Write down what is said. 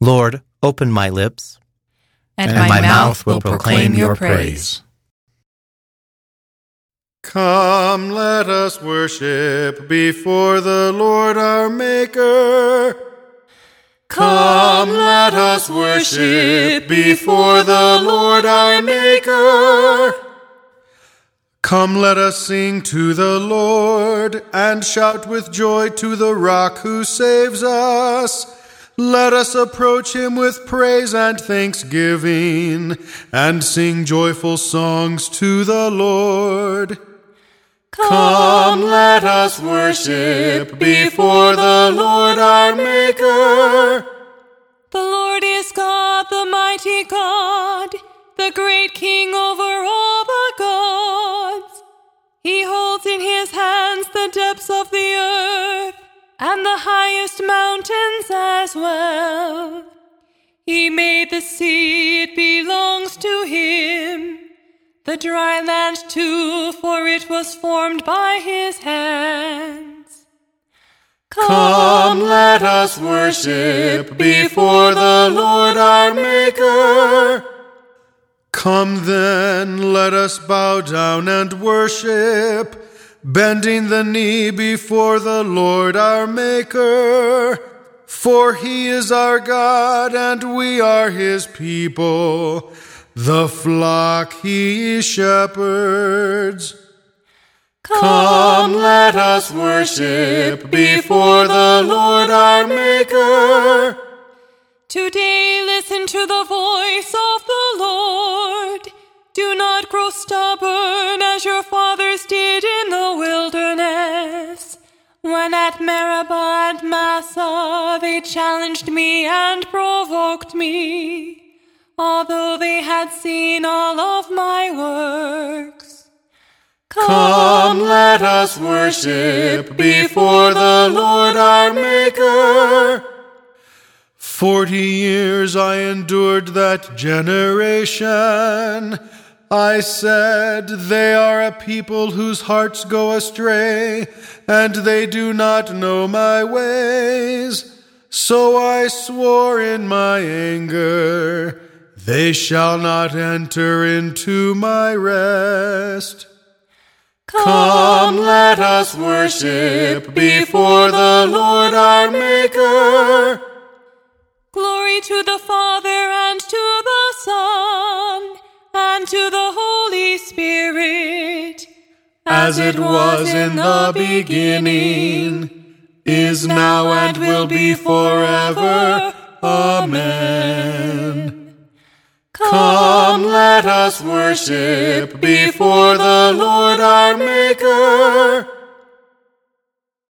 Lord, open my lips, and, and my mouth will proclaim your praise. Come, let us worship before the Lord our Maker. Come, let us worship before the Lord our Maker. Come, let us sing to the Lord and shout with joy to the rock who saves us. Let us approach him with praise and thanksgiving and sing joyful songs to the Lord. Come, let us worship before the Lord our Maker. The Lord is God, the mighty God, the great King over all the gods. He holds in his hands the depths of the earth and the highest mountains as well. He made the sea, it belongs to him. The dry land too, for it was formed by his hands. Come, let us worship before the Lord our Maker. Come then, let us bow down and worship, bending the knee before the Lord our Maker. For he is our God, and we are his people the flock he shepherds. Come, let us worship before the Lord our Maker. Today listen to the voice of the Lord. Do not grow stubborn as your fathers did in the wilderness. When at Meribah and Massah they challenged me and provoked me although they had seen all of my works. Come, let us worship before the Lord our Maker. Forty years I endured that generation. I said, They are a people whose hearts go astray, and they do not know my ways. So I swore in my anger. They shall not enter into my rest. Come, let us worship before the Lord our Maker. Glory to the Father As it was in the beginning, is now, and will be forever. Amen. Come, let us worship before the Lord our